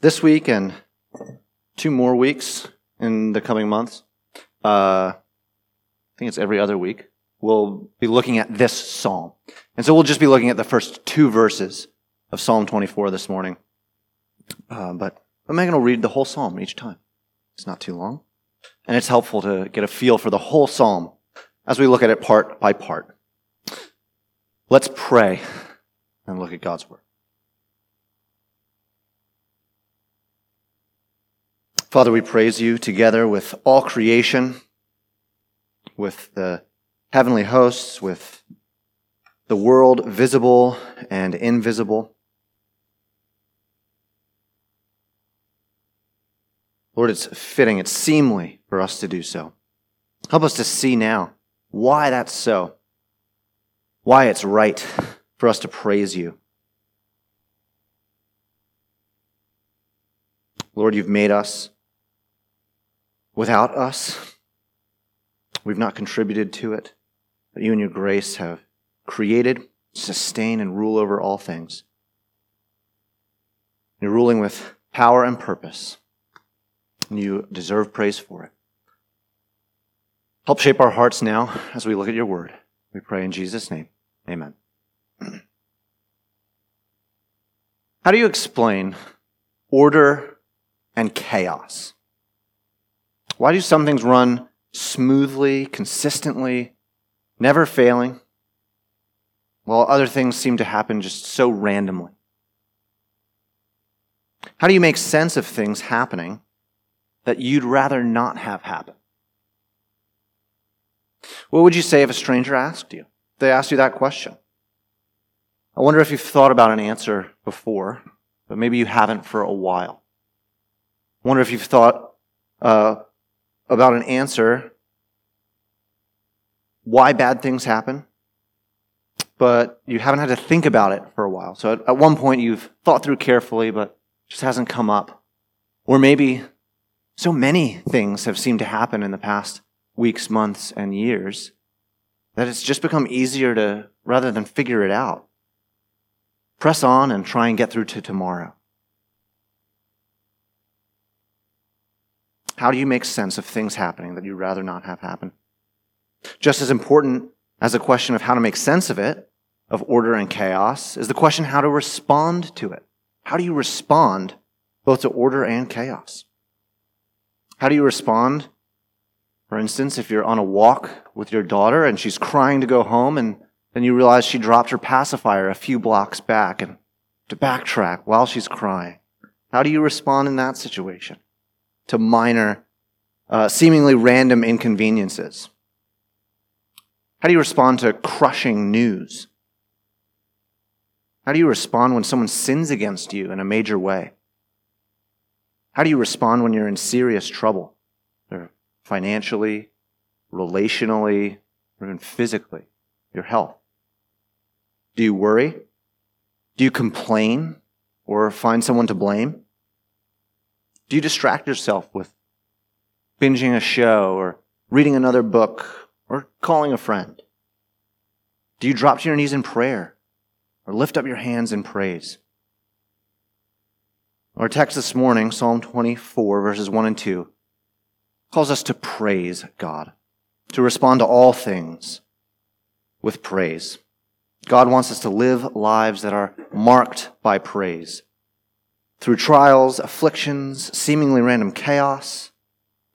this week and two more weeks in the coming months, uh, I think it's every other week, we'll be looking at this psalm. And so we'll just be looking at the first two verses of Psalm 24 this morning. Uh, but, but Megan will read the whole psalm each time. It's not too long. And it's helpful to get a feel for the whole psalm as we look at it part by part. Let's pray and look at God's word. Father, we praise you together with all creation, with the heavenly hosts, with the world visible and invisible. Lord, it's fitting, it's seemly for us to do so. Help us to see now why that's so, why it's right for us to praise you. Lord, you've made us without us. We've not contributed to it, but you and your grace have created, sustain, and rule over all things. You're ruling with power and purpose, and you deserve praise for it. Help shape our hearts now as we look at your word. We pray in Jesus' name. Amen. How do you explain order and chaos? Why do some things run smoothly, consistently, never failing, while other things seem to happen just so randomly? How do you make sense of things happening that you'd rather not have happen? What would you say if a stranger asked you? They asked you that question. I wonder if you've thought about an answer before, but maybe you haven't for a while. I wonder if you've thought uh, about an answer why bad things happen, but you haven't had to think about it for a while. So at, at one point you've thought through carefully, but just hasn't come up. Or maybe so many things have seemed to happen in the past weeks, months, and years that it's just become easier to, rather than figure it out, press on and try and get through to tomorrow. How do you make sense of things happening that you'd rather not have happen? Just as important as the question of how to make sense of it, of order and chaos, is the question how to respond to it. How do you respond both to order and chaos? How do you respond, for instance, if you're on a walk with your daughter and she's crying to go home and then you realize she dropped her pacifier a few blocks back and to backtrack while she's crying? How do you respond in that situation? To minor, uh, seemingly random inconveniences? How do you respond to crushing news? How do you respond when someone sins against you in a major way? How do you respond when you're in serious trouble, financially, relationally, or even physically, your health? Do you worry? Do you complain or find someone to blame? Do you distract yourself with binging a show or reading another book or calling a friend? Do you drop to your knees in prayer or lift up your hands in praise? Our text this morning, Psalm 24, verses 1 and 2, calls us to praise God, to respond to all things with praise. God wants us to live lives that are marked by praise. Through trials, afflictions, seemingly random chaos,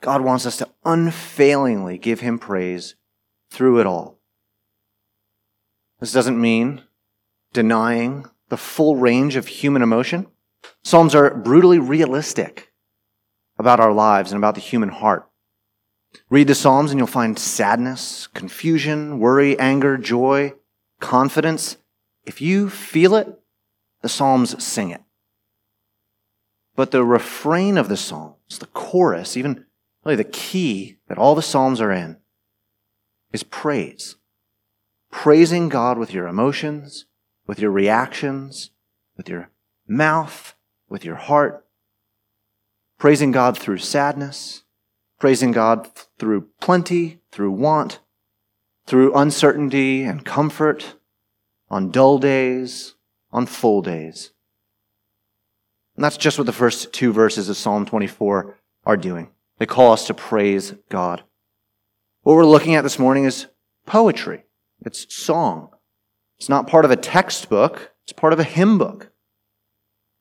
God wants us to unfailingly give Him praise through it all. This doesn't mean denying the full range of human emotion. Psalms are brutally realistic about our lives and about the human heart. Read the Psalms and you'll find sadness, confusion, worry, anger, joy, confidence. If you feel it, the Psalms sing it. But the refrain of the Psalms, the chorus, even really the key that all the Psalms are in, is praise. Praising God with your emotions, with your reactions, with your mouth, with your heart. Praising God through sadness, praising God through plenty, through want, through uncertainty and comfort, on dull days, on full days. And that's just what the first two verses of Psalm 24 are doing. They call us to praise God. What we're looking at this morning is poetry. It's song. It's not part of a textbook. It's part of a hymn book.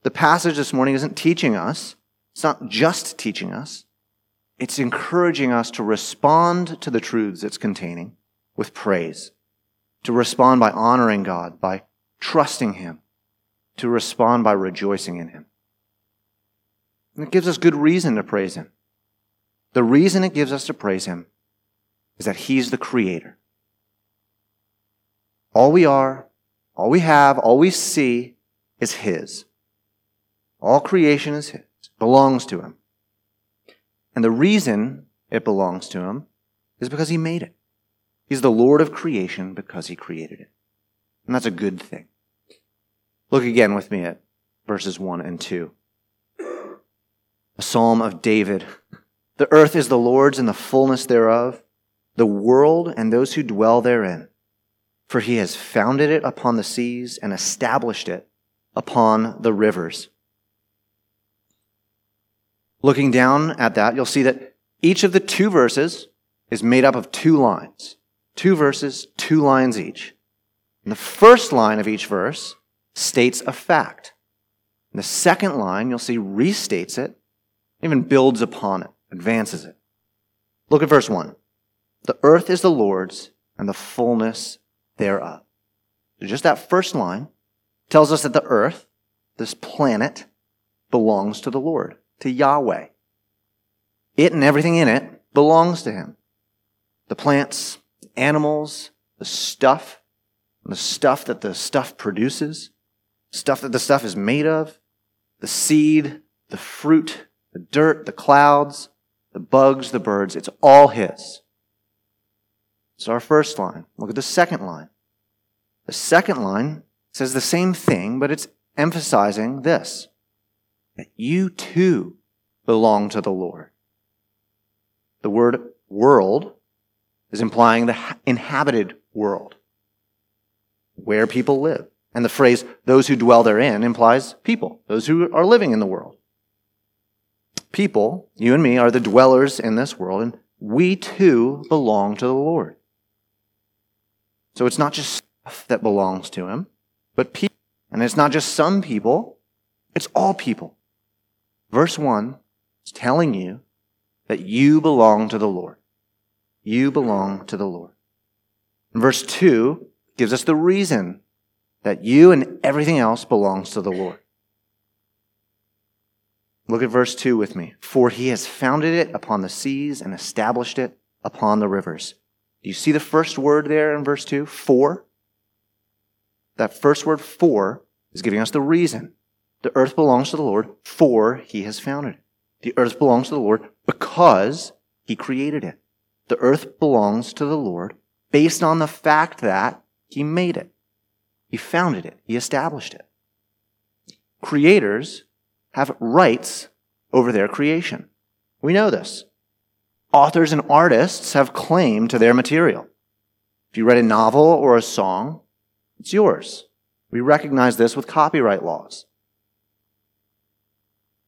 The passage this morning isn't teaching us. It's not just teaching us. It's encouraging us to respond to the truths it's containing with praise, to respond by honoring God, by trusting Him, to respond by rejoicing in Him. And it gives us good reason to praise Him. The reason it gives us to praise Him is that He's the Creator. All we are, all we have, all we see is His. All creation is His, belongs to Him. And the reason it belongs to Him is because He made it. He's the Lord of creation because He created it. And that's a good thing. Look again with me at verses 1 and 2. A psalm of David. The earth is the Lord's and the fullness thereof, the world and those who dwell therein. For he has founded it upon the seas and established it upon the rivers. Looking down at that, you'll see that each of the two verses is made up of two lines. Two verses, two lines each. And the first line of each verse states a fact. And the second line, you'll see, restates it, even builds upon it, advances it. Look at verse 1. The earth is the Lord's and the fullness thereof. So just that first line tells us that the earth, this planet, belongs to the Lord, to Yahweh. It and everything in it belongs to Him. The plants, animals, the stuff, the stuff that the stuff produces, stuff that the stuff is made of, the seed, the fruit, the dirt, the clouds, the bugs, the birds, it's all His. It's our first line. Look at the second line. The second line says the same thing, but it's emphasizing this that you too belong to the Lord. The word world is implying the inhabited world, where people live. And the phrase, those who dwell therein, implies people, those who are living in the world. People, you and me, are the dwellers in this world, and we too belong to the Lord. So it's not just stuff that belongs to him, but people. And it's not just some people, it's all people. Verse 1 is telling you that you belong to the Lord. You belong to the Lord. And verse 2 gives us the reason that you and everything else belongs to the Lord. Look at verse 2 with me. For he has founded it upon the seas and established it upon the rivers. Do you see the first word there in verse 2? For. That first word for is giving us the reason. The earth belongs to the Lord, for he has founded it. The earth belongs to the Lord because he created it. The earth belongs to the Lord based on the fact that he made it. He founded it. He established it. Creators have rights over their creation. We know this authors and artists have claim to their material. If you read a novel or a song, it's yours. We recognize this with copyright laws.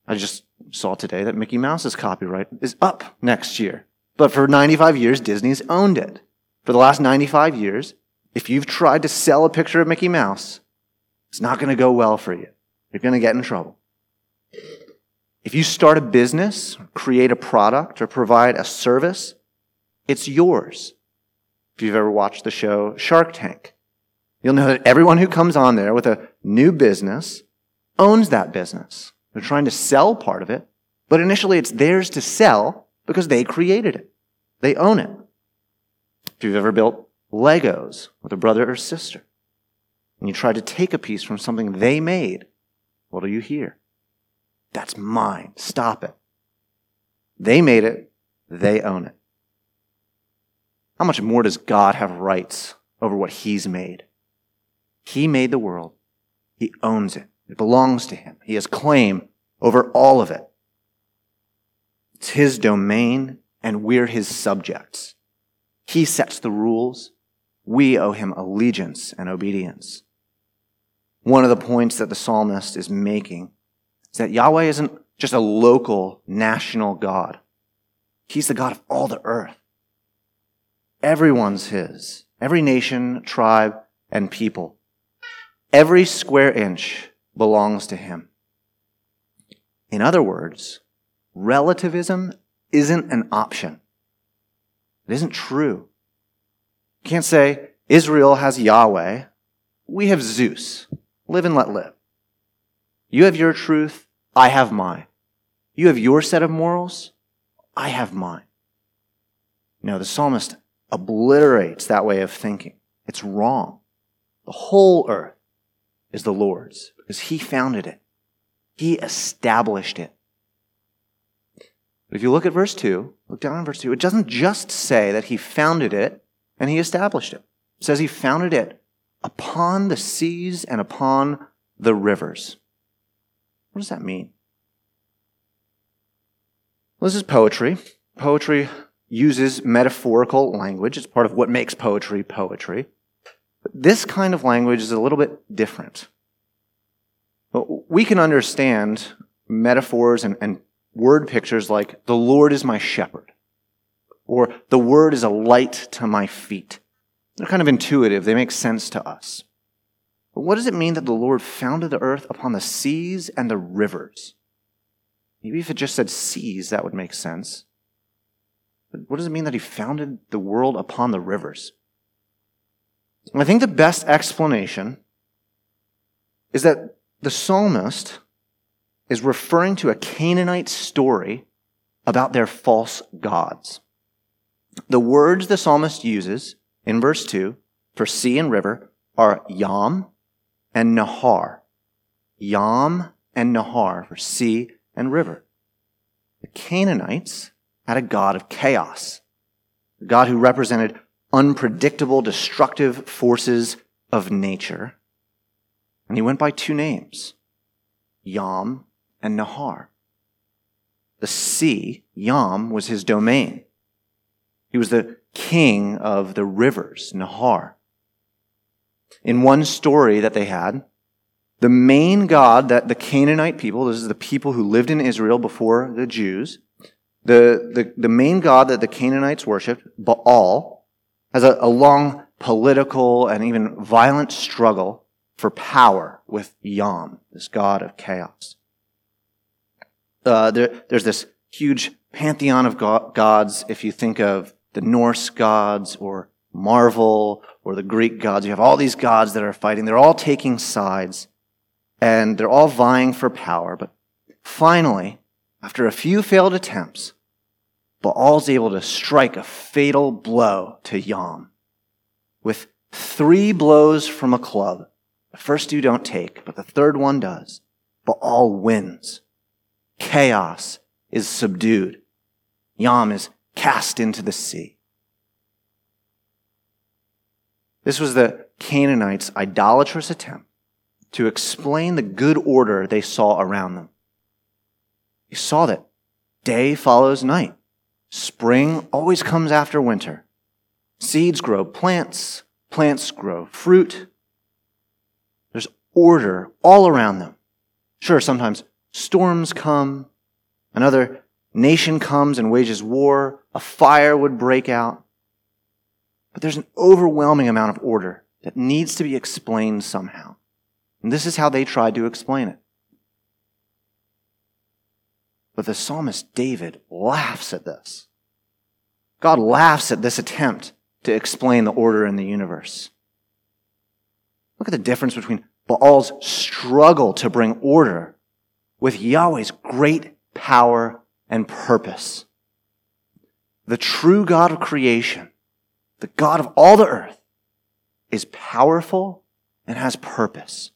I just saw today that Mickey Mouse's copyright is up next year. But for 95 years, Disney's owned it. For the last 95 years, if you've tried to sell a picture of Mickey Mouse, it's not going to go well for you. You're going to get in trouble. If you start a business, create a product, or provide a service, it's yours. If you've ever watched the show Shark Tank, you'll know that everyone who comes on there with a new business owns that business. They're trying to sell part of it, but initially it's theirs to sell because they created it. They own it. If you've ever built Legos with a brother or sister, and you try to take a piece from something they made, what do you hear? That's mine. Stop it. They made it. They own it. How much more does God have rights over what He's made? He made the world. He owns it. It belongs to Him. He has claim over all of it. It's His domain and we're His subjects. He sets the rules. We owe Him allegiance and obedience. One of the points that the psalmist is making is that Yahweh isn't just a local, national God. He's the God of all the earth. Everyone's His. Every nation, tribe, and people. Every square inch belongs to Him. In other words, relativism isn't an option. It isn't true. You can't say, Israel has Yahweh. We have Zeus. Live and let live. You have your truth. I have mine. You have your set of morals. I have mine. No, the psalmist obliterates that way of thinking. It's wrong. The whole earth is the Lord's because he founded it. He established it. But if you look at verse 2, look down in verse 2, it doesn't just say that he founded it and he established it. It says he founded it upon the seas and upon the rivers. What does that mean? Well, this is poetry. Poetry uses metaphorical language. It's part of what makes poetry poetry. But this kind of language is a little bit different. We can understand metaphors and, and word pictures like, the Lord is my shepherd, or the word is a light to my feet. They're kind of intuitive. They make sense to us. But what does it mean that the Lord founded the earth upon the seas and the rivers? Maybe if it just said seas, that would make sense. But what does it mean that he founded the world upon the rivers? I think the best explanation is that the psalmist is referring to a Canaanite story about their false gods. The words the psalmist uses in verse 2 for sea and river are Yam and Nahar. Yam and Nahar for sea and river. The Canaanites had a God of chaos, a God who represented unpredictable, destructive forces of nature. And he went by two names, Yam and Nahar. The sea, Yam, was his domain. He was the king of the rivers, Nahar. In one story that they had, the main god that the Canaanite people, this is the people who lived in Israel before the Jews, the, the, the main god that the Canaanites worshipped, Baal, has a, a long political and even violent struggle for power with Yam, this god of chaos. Uh, there, there's this huge pantheon of gods. If you think of the Norse gods or Marvel or the Greek gods, you have all these gods that are fighting. They're all taking sides and they're all vying for power. But finally, after a few failed attempts, Baal's able to strike a fatal blow to Yam with three blows from a club. The first two don't take, but the third one does. Baal wins. Chaos is subdued. Yam is cast into the sea. This was the Canaanites' idolatrous attempt to explain the good order they saw around them. They saw that day follows night. Spring always comes after winter. Seeds grow plants, plants grow fruit. There's order all around them. Sure, sometimes storms come, another nation comes and wages war, a fire would break out. But there's an overwhelming amount of order that needs to be explained somehow. And this is how they tried to explain it. But the psalmist David laughs at this. God laughs at this attempt to explain the order in the universe. Look at the difference between Baal's struggle to bring order with Yahweh's great power and purpose. The true God of creation, the God of all the earth, is powerful and has purpose.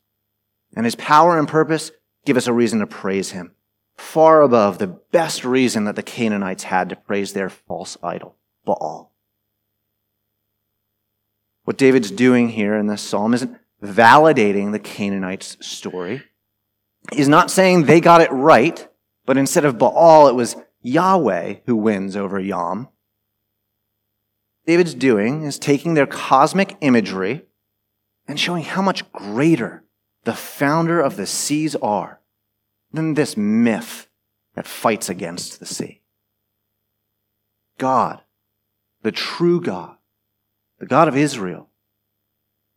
And his power and purpose give us a reason to praise him, far above the best reason that the Canaanites had to praise their false idol, Baal. What David's doing here in this psalm isn't validating the Canaanites' story. He's not saying they got it right, but instead of Baal, it was Yahweh who wins over Yam. David's doing is taking their cosmic imagery and showing how much greater the founder of the seas are. than this myth that fights against the sea. God, the true God, the God of Israel,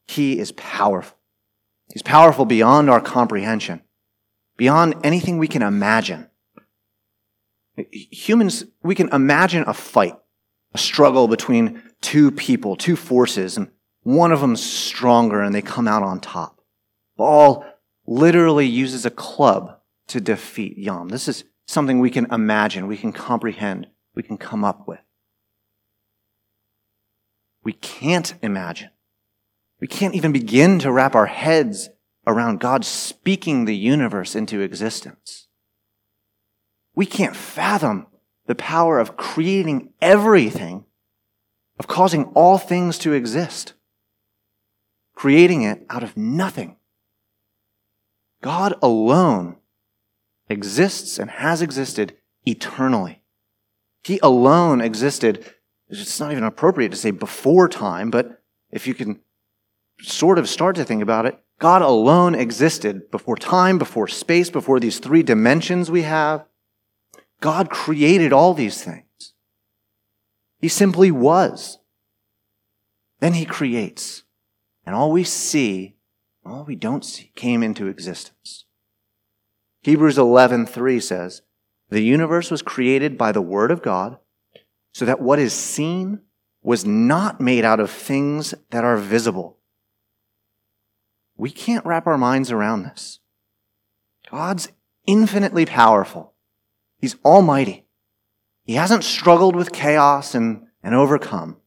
He is powerful. He's powerful beyond our comprehension, beyond anything we can imagine. Humans, we can imagine a fight, a struggle between two people, two forces, and one of them's stronger and they come out on top. Baal literally uses a club to defeat Yam. This is something we can imagine, we can comprehend, we can come up with. We can't imagine. We can't even begin to wrap our heads around God speaking the universe into existence. We can't fathom the power of creating everything, of causing all things to exist, creating it out of nothing. God alone exists and has existed eternally. He alone existed. It's not even appropriate to say before time, but if you can sort of start to think about it, God alone existed before time, before space, before these three dimensions we have. God created all these things. He simply was. Then he creates. And all we see, all we don't see, came into existence. Hebrews 11:3 says, "The universe was created by the word of God, so that what is seen was not made out of things that are visible." We can't wrap our minds around this. God's infinitely powerful. He's almighty. He hasn't struggled with chaos and, and overcome.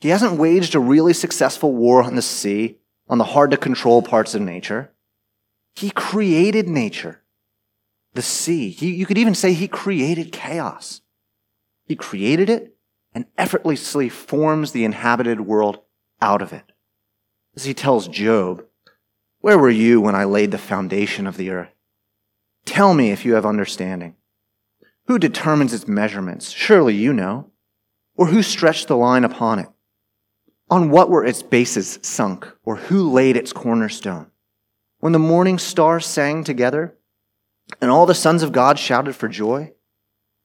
He hasn't waged a really successful war on the sea, on the hard to control parts of nature. He created nature, the sea. He, you could even say he created chaos. He created it and effortlessly forms the inhabited world out of it. As he tells Job, Where were you when I laid the foundation of the earth? Tell me if you have understanding. Who determines its measurements? Surely you know. Or who stretched the line upon it? On what were its bases sunk? Or who laid its cornerstone? when the morning stars sang together and all the sons of God shouted for joy?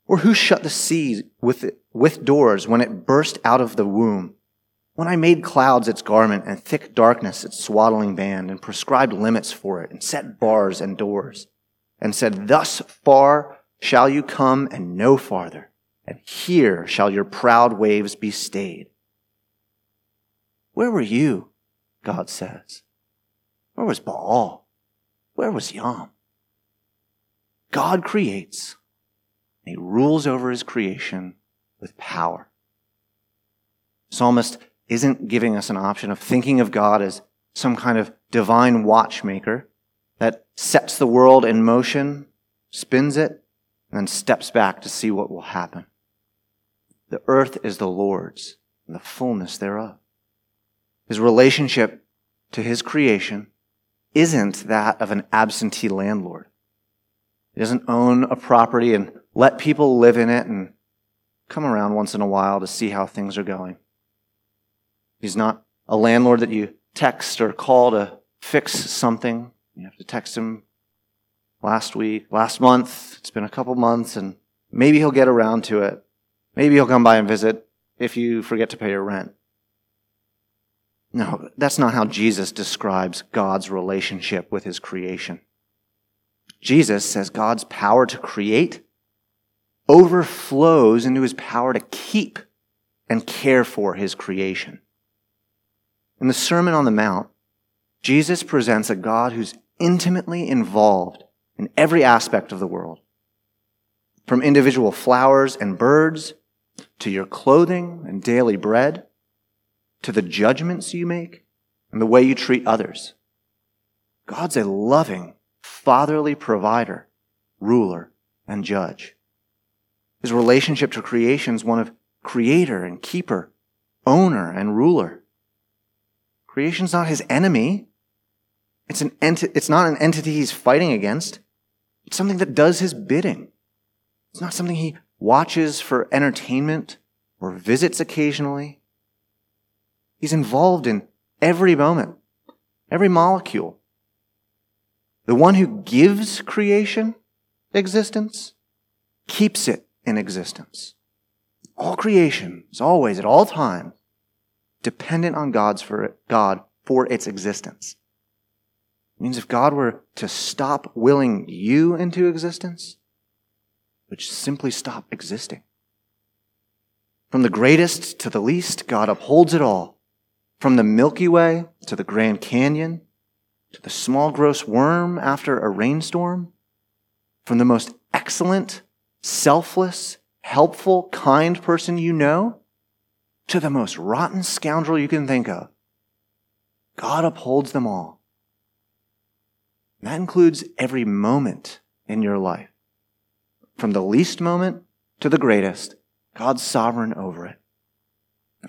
Or who shut the sea with, with doors when it burst out of the womb? When I made clouds its garment and thick darkness its swaddling band and prescribed limits for it and set bars and doors and said, thus far shall you come and no farther. And here shall your proud waves be stayed. Where were you? God says. Where was Baal? Where was Yam? God creates, and he rules over his creation with power. Psalmist isn't giving us an option of thinking of God as some kind of divine watchmaker that sets the world in motion, spins it, and then steps back to see what will happen. The earth is the Lord's and the fullness thereof. His relationship to his creation isn't that of an absentee landlord. He doesn't own a property and let people live in it and come around once in a while to see how things are going. He's not a landlord that you text or call to fix something. You have to text him last week, last month. It's been a couple months and maybe he'll get around to it. Maybe he'll come by and visit if you forget to pay your rent. No, that's not how Jesus describes God's relationship with his creation. Jesus says God's power to create overflows into his power to keep and care for his creation. In the Sermon on the Mount, Jesus presents a God who's intimately involved in every aspect of the world. From individual flowers and birds to your clothing and daily bread to the judgments you make and the way you treat others. God's a loving, fatherly provider, ruler, and judge. His relationship to creation is one of creator and keeper, owner and ruler. Creation's not his enemy. It's, an enti- it's not an entity he's fighting against. It's something that does his bidding. It's not something he watches for entertainment or visits occasionally. He's involved in every moment, every molecule. the one who gives creation existence, keeps it in existence. All creation is always, at all times, dependent on God's for God for its existence. Means if God were to stop willing you into existence, would simply stop existing. From the greatest to the least, God upholds it all. From the Milky Way to the Grand Canyon, to the small gross worm after a rainstorm, from the most excellent, selfless, helpful, kind person you know, to the most rotten scoundrel you can think of. God upholds them all. And that includes every moment in your life. From the least moment to the greatest, God's sovereign over it.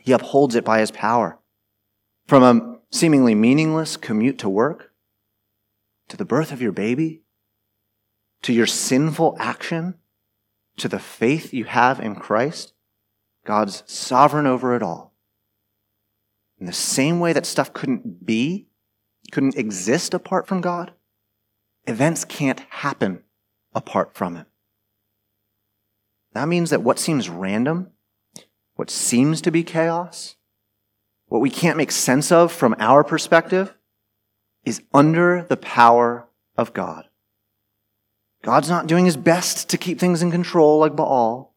He upholds it by his power. From a seemingly meaningless commute to work, to the birth of your baby, to your sinful action, to the faith you have in Christ, God's sovereign over it all. In the same way that stuff couldn't be, couldn't exist apart from God, events can't happen apart from Him. That means that what seems random, what seems to be chaos, what we can't make sense of from our perspective, is under the power of God. God's not doing his best to keep things in control like Baal.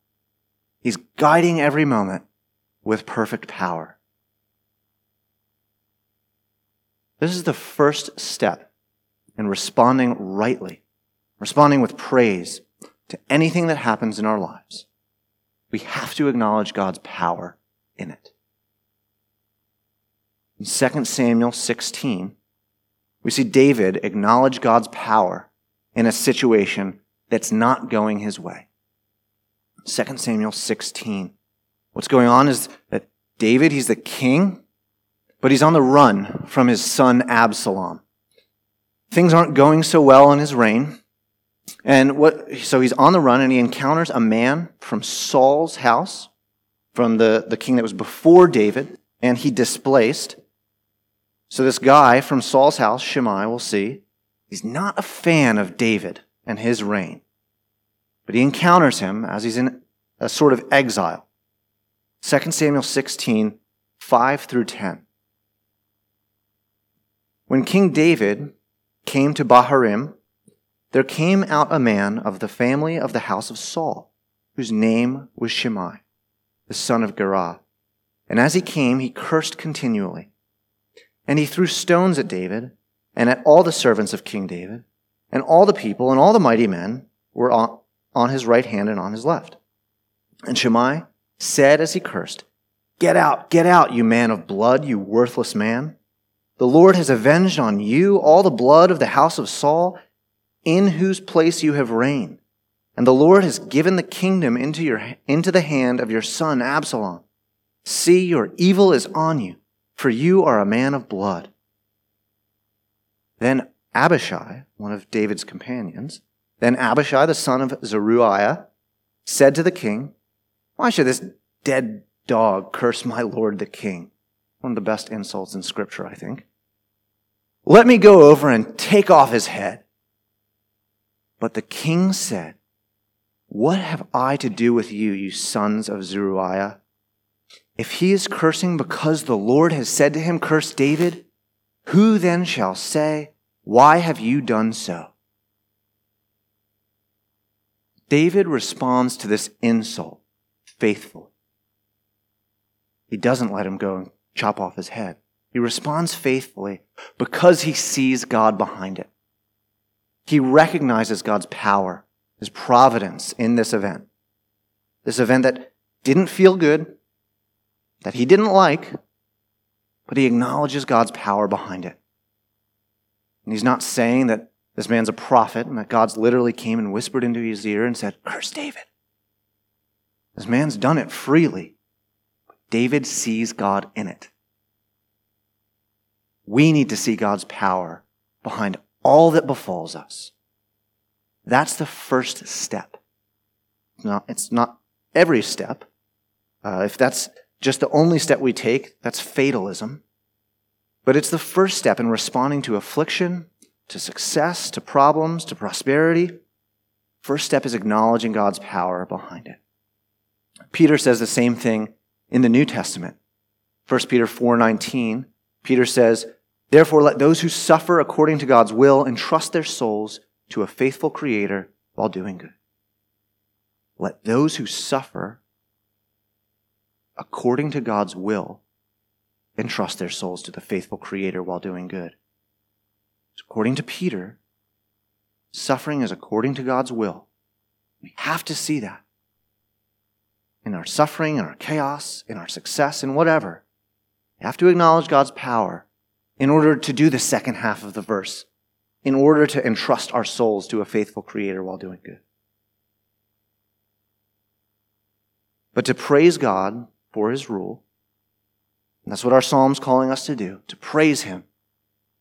He's guiding every moment with perfect power. This is the first step in responding rightly, responding with praise to anything that happens in our lives. We have to acknowledge God's power in it. In 2 Samuel 16, we see David acknowledge God's power in a situation that's not going his way. 2 Samuel 16. What's going on is that David, he's the king, but he's on the run from his son Absalom. Things aren't going so well in his reign. And what, so he's on the run and he encounters a man from Saul's house, from the, the king that was before David, and he displaced. So this guy from Saul's house, Shimei, we'll see, he's not a fan of David and his reign. But he encounters him as he's in a sort of exile. 2 Samuel 16, 5 through 10. When King David came to Bahurim, there came out a man of the family of the house of Saul, whose name was Shimei, the son of Gera. And as he came, he cursed continually. And he threw stones at David and at all the servants of King David, and all the people and all the mighty men were on, on his right hand and on his left. And Shimei said as he cursed, Get out, get out, you man of blood, you worthless man. The Lord has avenged on you all the blood of the house of Saul, in whose place you have reigned. And the Lord has given the kingdom into, your, into the hand of your son Absalom. See, your evil is on you for you are a man of blood. Then Abishai, one of David's companions, then Abishai, the son of Zeruiah, said to the king, Why should this dead dog curse my lord the king? One of the best insults in scripture, I think. Let me go over and take off his head. But the king said, What have I to do with you, you sons of Zeruiah? If he is cursing because the Lord has said to him, Curse David, who then shall say, Why have you done so? David responds to this insult faithfully. He doesn't let him go chop off his head. He responds faithfully because he sees God behind it. He recognizes God's power, his providence in this event. This event that didn't feel good, that he didn't like, but he acknowledges God's power behind it. And he's not saying that this man's a prophet and that God's literally came and whispered into his ear and said, Curse David. This man's done it freely. David sees God in it. We need to see God's power behind all that befalls us. That's the first step. Now, it's not every step. Uh, if that's just the only step we take, that's fatalism. But it's the first step in responding to affliction, to success, to problems, to prosperity, first step is acknowledging God's power behind it. Peter says the same thing in the New Testament. 1 Peter 4:19, Peter says, "Therefore let those who suffer according to God's will entrust their souls to a faithful creator while doing good." Let those who suffer according to God's will entrust their souls to the faithful creator while doing good. According to Peter, suffering is according to God's will. We have to see that. In our suffering, in our chaos, in our success, in whatever, we have to acknowledge God's power in order to do the second half of the verse, in order to entrust our souls to a faithful Creator while doing good. But to praise God for His rule, that's what our Psalm's calling us to do, to praise Him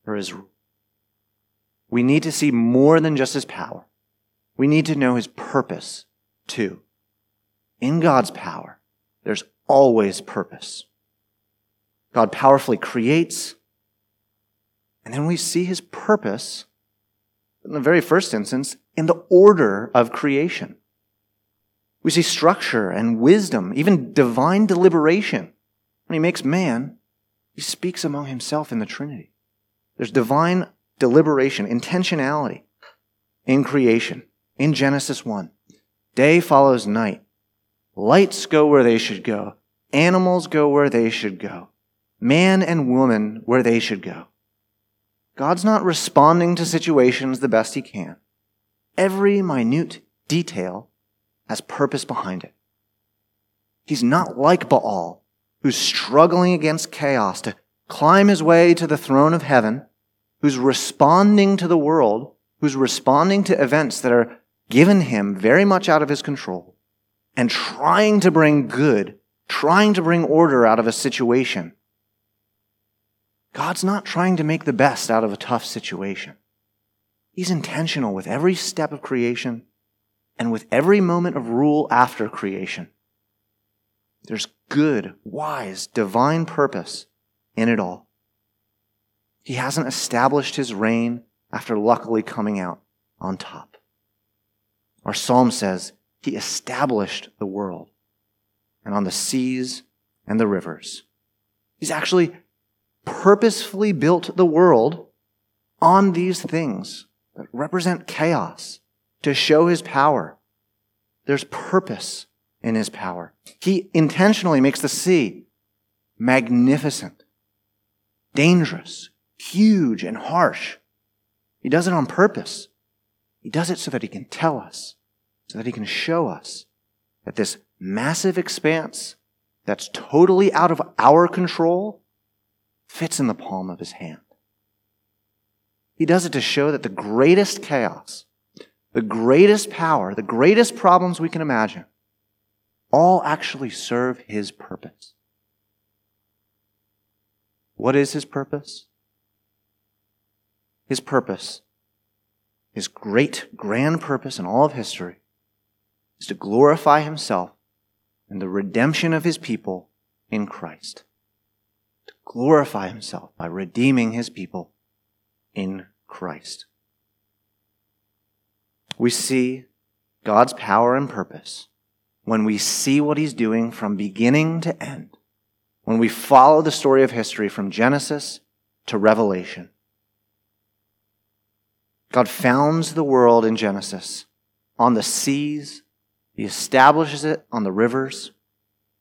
for His rule. We need to see more than just his power. We need to know his purpose too. In God's power, there's always purpose. God powerfully creates, and then we see his purpose in the very first instance in the order of creation. We see structure and wisdom, even divine deliberation. When he makes man, he speaks among himself in the Trinity. There's divine deliberation, intentionality in creation. In Genesis 1, day follows night. Lights go where they should go. Animals go where they should go. Man and woman where they should go. God's not responding to situations the best he can. Every minute detail has purpose behind it. He's not like Baal, who's struggling against chaos to climb his way to the throne of heaven who's responding to the world, who's responding to events that are given him very much out of his control, and trying to bring good, trying to bring order out of a situation. God's not trying to make the best out of a tough situation. He's intentional with every step of creation and with every moment of rule after creation. There's good, wise, divine purpose in it all. He hasn't established his reign after luckily coming out on top. Our psalm says he established the world and on the seas and the rivers. He's actually purposefully built the world on these things that represent chaos to show his power. There's purpose in his power. He intentionally makes the sea magnificent, dangerous, huge and harsh. He does it on purpose. He does it so that he can tell us, so that he can show us that this massive expanse that's totally out of our control fits in the palm of his hand. He does it to show that the greatest chaos, the greatest power, the greatest problems we can imagine, all actually serve his purpose. What is his purpose? his purpose, his great, grand purpose in all of history, is to glorify himself and the redemption of his people in Christ. To glorify himself by redeeming his people in Christ. We see God's power and purpose when we see what he's doing from beginning to end. When we follow the story of history from Genesis to Revelation. God founds the world in Genesis on the seas. He establishes it on the rivers.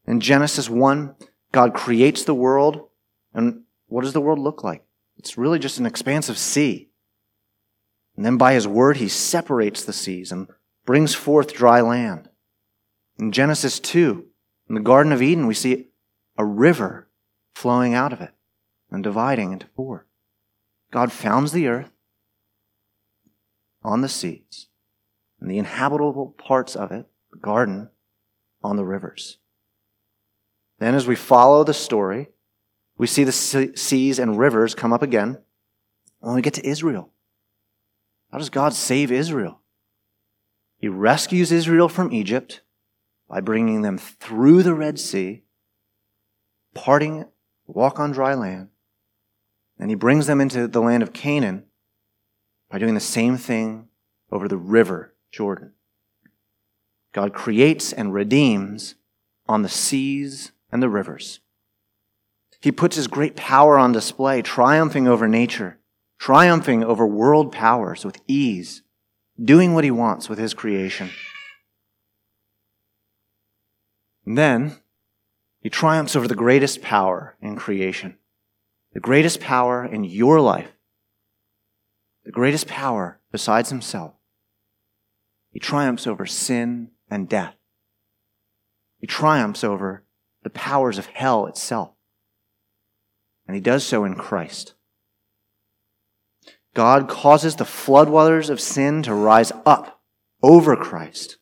In Genesis 1, God creates the world. And what does the world look like? It's really just an expanse of sea. And then by his word, he separates the seas and brings forth dry land. In Genesis 2, in the Garden of Eden, we see a river flowing out of it and dividing into four. God founds the earth on the seas, and the inhabitable parts of it, garden, on the rivers. Then, as we follow the story, we see the seas and rivers come up again when we get to Israel. How does God save Israel? He rescues Israel from Egypt by bringing them through the Red Sea, parting it, walk on dry land. And he brings them into the land of Canaan by doing the same thing over the river Jordan. God creates and redeems on the seas and the rivers. He puts his great power on display, triumphing over nature, triumphing over world powers with ease, doing what he wants with his creation. And then he triumphs over the greatest power in creation, the greatest power in your life, the greatest power besides himself. He triumphs over sin and death. He triumphs over the powers of hell itself. And he does so in Christ. God causes the floodwaters of sin to rise up over Christ.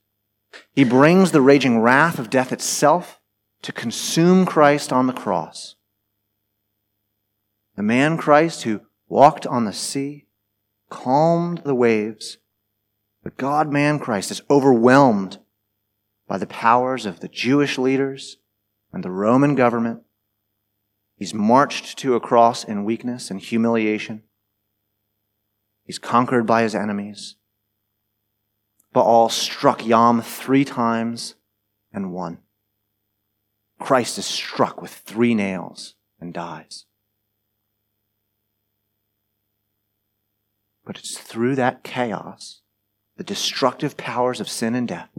He brings the raging wrath of death itself to consume Christ on the cross. The man Christ who walked on the sea, calmed the waves, the God man Christ is overwhelmed by the powers of the Jewish leaders and the Roman government. He's marched to a cross in weakness and humiliation. He's conquered by his enemies. Baal struck Yam three times and won. Christ is struck with three nails and dies. But it's through that chaos, the destructive powers of sin and death,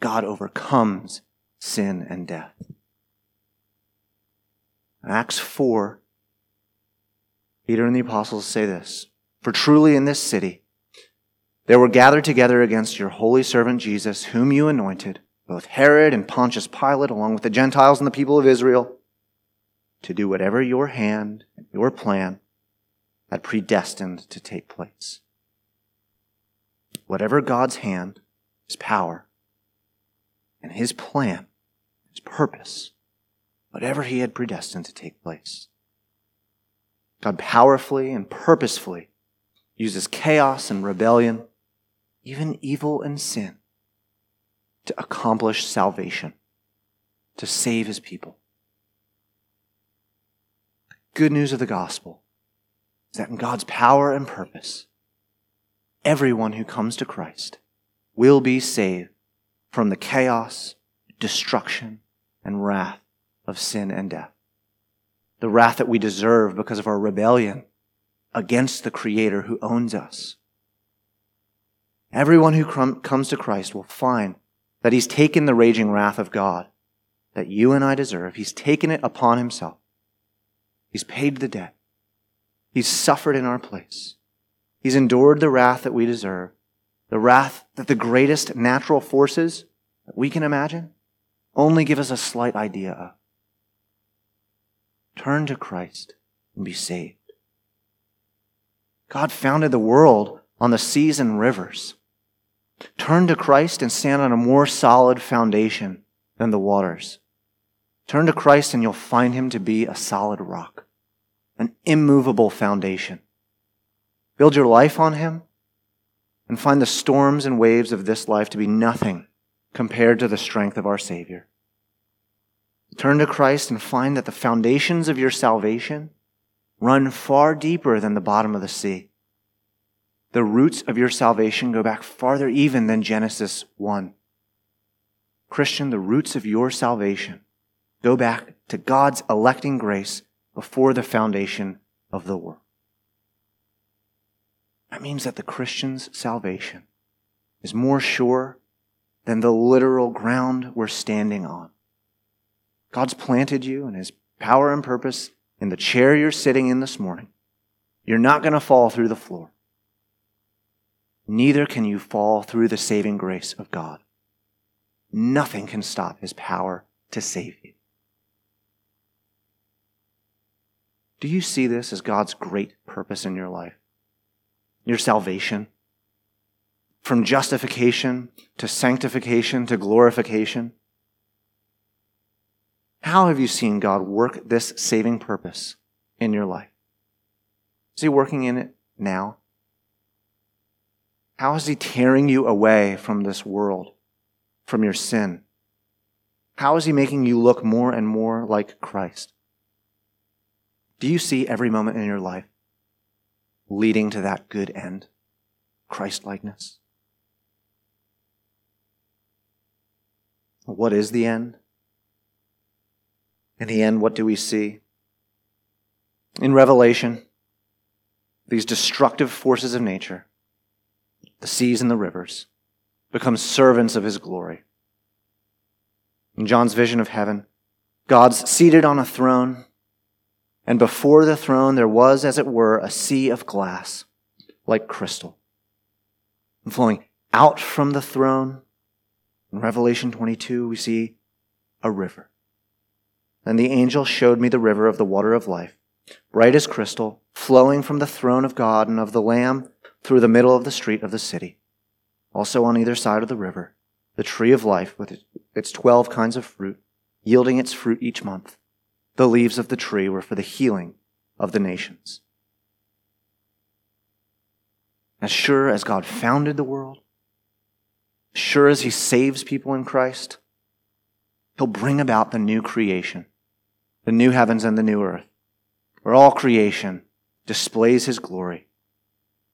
God overcomes sin and death. In Acts 4, Peter and the apostles say this For truly in this city there were gathered together against your holy servant Jesus, whom you anointed, both Herod and Pontius Pilate, along with the Gentiles and the people of Israel, to do whatever your hand and your plan had predestined to take place. Whatever God's hand, his power, and his plan, his purpose, whatever he had predestined to take place. God powerfully and purposefully uses chaos and rebellion, even evil and sin, to accomplish salvation, to save his people. Good news of the gospel is that in God's power and purpose, everyone who comes to Christ will be saved from the chaos, destruction, and wrath of sin and death. The wrath that we deserve because of our rebellion against the Creator who owns us. Everyone who comes to Christ will find that He's taken the raging wrath of God that you and I deserve. He's taken it upon Himself. He's paid the debt. He's suffered in our place. He's endured the wrath that we deserve, the wrath that the greatest natural forces that we can imagine only give us a slight idea of. Turn to Christ and be saved. God founded the world on the seas and rivers. Turn to Christ and stand on a more solid foundation than the waters. Turn to Christ and you'll find him to be a solid rock, an immovable foundation. Build your life on him and find the storms and waves of this life to be nothing compared to the strength of our Savior. Turn to Christ and find that the foundations of your salvation run far deeper than the bottom of the sea. The roots of your salvation go back farther even than Genesis 1. Christian, the roots of your salvation go back to God's electing grace before the foundation of the world. That means that the Christian's salvation is more sure than the literal ground we're standing on. God's planted you in His power and purpose in the chair you're sitting in this morning. You're not going to fall through the floor. Neither can you fall through the saving grace of God. Nothing can stop His power to save you. Do you see this as God's great purpose in your life? Your salvation? From justification to sanctification to glorification? How have you seen God work this saving purpose in your life? Is He working in it now? How is He tearing you away from this world, from your sin? How is He making you look more and more like Christ? Do you see every moment in your life leading to that good end, Christ likeness. What is the end? In the end, what do we see? In Revelation, these destructive forces of nature, the seas and the rivers, become servants of his glory. In John's vision of heaven, God's seated on a throne, and before the throne there was, as it were, a sea of glass, like crystal. And flowing out from the throne, in Revelation 22, we see a river. And the angel showed me the river of the water of life, bright as crystal, flowing from the throne of God and of the Lamb through the middle of the street of the city. Also on either side of the river, the tree of life with its twelve kinds of fruit, yielding its fruit each month. The leaves of the tree were for the healing of the nations. As sure as God founded the world, sure as he saves people in Christ, he'll bring about the new creation, the new heavens and the new earth, where all creation displays his glory,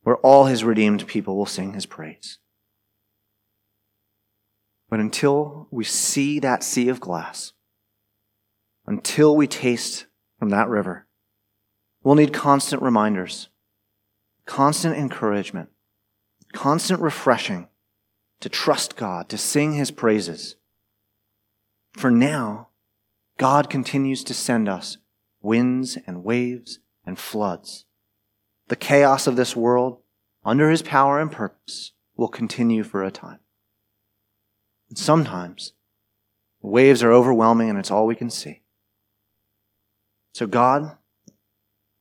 where all his redeemed people will sing his praise. But until we see that sea of glass, until we taste from that river, we'll need constant reminders, constant encouragement, constant refreshing to trust God, to sing his praises. For now, God continues to send us winds and waves and floods. The chaos of this world, under his power and purpose, will continue for a time. And sometimes, the waves are overwhelming and it's all we can see. So God,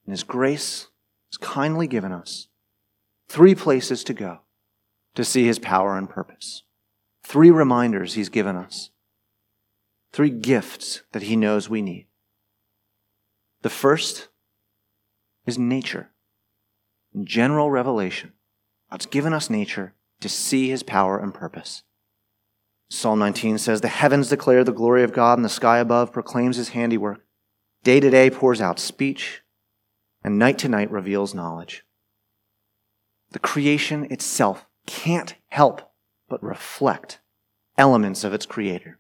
in his grace, has kindly given us three places to go to see his power and purpose. Three reminders he's given us. Three gifts that he knows we need. The first is nature. In general revelation, God's given us nature to see his power and purpose. Psalm 19 says, The heavens declare the glory of God, and the sky above proclaims his handiwork. Day to day pours out speech, and night to night reveals knowledge. The creation itself can't help but reflect elements of its creator.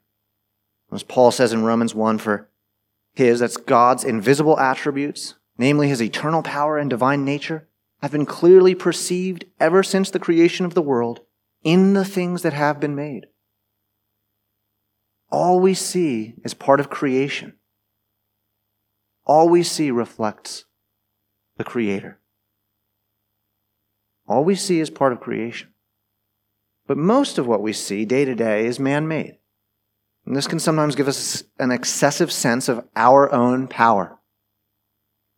As Paul says in Romans 1, for his, that's God's invisible attributes, namely his eternal power and divine nature, have been clearly perceived ever since the creation of the world in the things that have been made. All we see is part of creation. All we see reflects the Creator. All we see is part of creation. But most of what we see day to day is man made. And this can sometimes give us an excessive sense of our own power.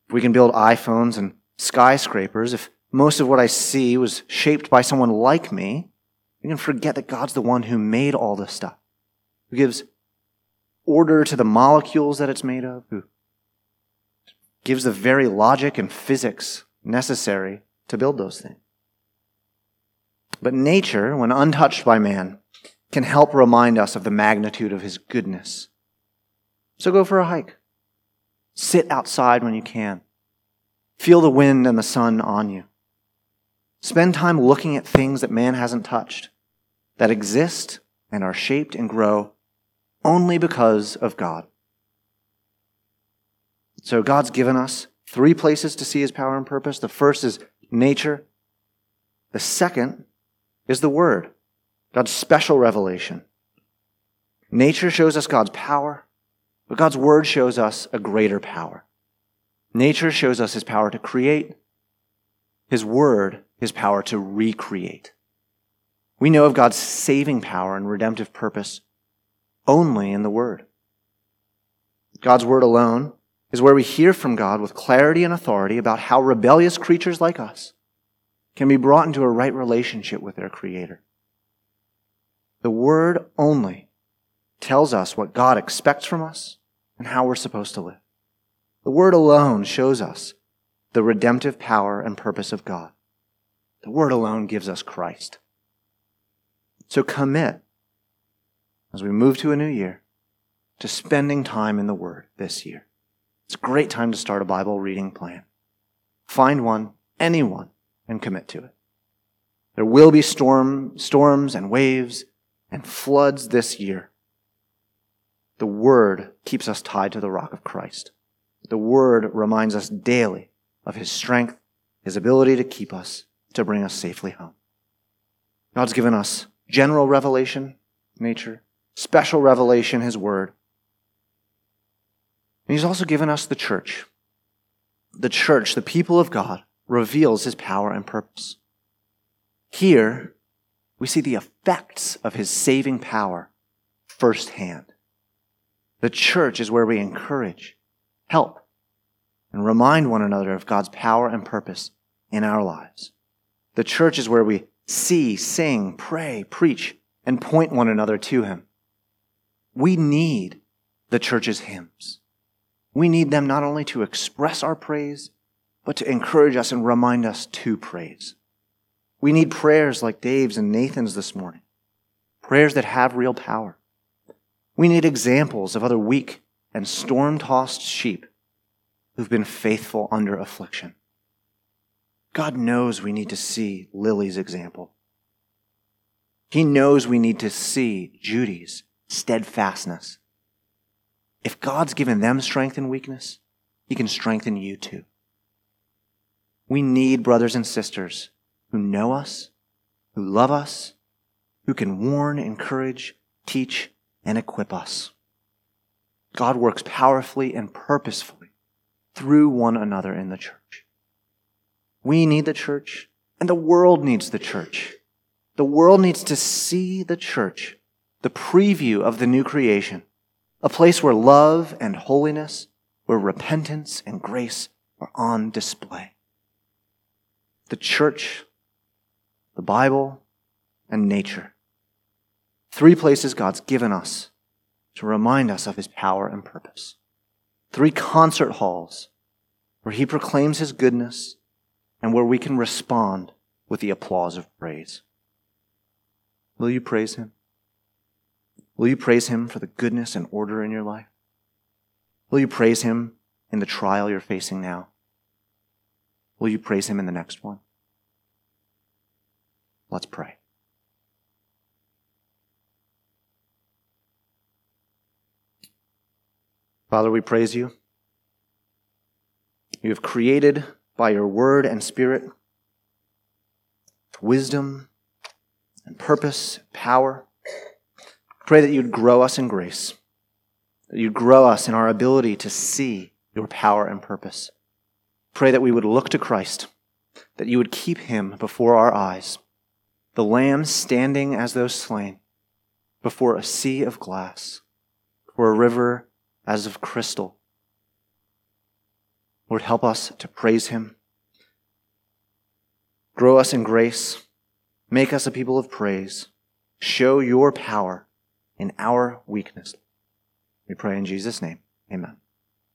If we can build iPhones and skyscrapers, if most of what I see was shaped by someone like me, we can forget that God's the one who made all this stuff, who gives order to the molecules that it's made of, who gives the very logic and physics necessary to build those things. But nature, when untouched by man, can help remind us of the magnitude of his goodness. So go for a hike. Sit outside when you can. Feel the wind and the sun on you. Spend time looking at things that man hasn't touched, that exist and are shaped and grow only because of God. So God's given us three places to see his power and purpose. The first is nature. The second is the Word, God's special revelation. Nature shows us God's power, but God's Word shows us a greater power. Nature shows us His power to create, His Word, His power to recreate. We know of God's saving power and redemptive purpose only in the Word. God's Word alone is where we hear from God with clarity and authority about how rebellious creatures like us can be brought into a right relationship with their Creator. The Word only tells us what God expects from us and how we're supposed to live. The Word alone shows us the redemptive power and purpose of God. The Word alone gives us Christ. So commit, as we move to a new year, to spending time in the Word this year. It's a great time to start a Bible reading plan. Find one anyone and commit to it. There will be storm, storms and waves and floods this year. The Word keeps us tied to the rock of Christ. The Word reminds us daily of His strength, His ability to keep us, to bring us safely home. God's given us general revelation, nature, special revelation, His Word. And He's also given us the church. The church, the people of God, reveals His power and purpose. Here, we see the effects of His saving power firsthand. The church is where we encourage, help, and remind one another of God's power and purpose in our lives. The church is where we see, sing, pray, preach, and point one another to Him. We need the church's hymns. We need them not only to express our praise, but to encourage us and remind us to praise. We need prayers like Dave's and Nathan's this morning, prayers that have real power. We need examples of other weak and storm tossed sheep who've been faithful under affliction. God knows we need to see Lily's example. He knows we need to see Judy's steadfastness. If God's given them strength and weakness, He can strengthen you too. We need brothers and sisters who know us, who love us, who can warn, encourage, teach, and equip us. God works powerfully and purposefully through one another in the church. We need the church, and the world needs the church. The world needs to see the church, the preview of the new creation, a place where love and holiness, where repentance and grace are on display. The church, the Bible, and nature. Three places God's given us to remind us of his power and purpose. Three concert halls where he proclaims his goodness and where we can respond with the applause of praise. Will you praise him? Will you praise him for the goodness and order in your life? Will you praise him in the trial you're facing now? Will you praise him in the next one? Let's pray. Father, we praise you. You have created by your word and spirit wisdom and purpose, power. Pray that you'd grow us in grace, that you'd grow us in our ability to see your power and purpose. Pray that we would look to Christ, that you would keep him before our eyes, the Lamb standing as though slain before a sea of glass, before a river as of crystal. Lord, help us to praise him. Grow us in grace. Make us a people of praise. Show your power in our weakness. We pray in Jesus' name. Amen.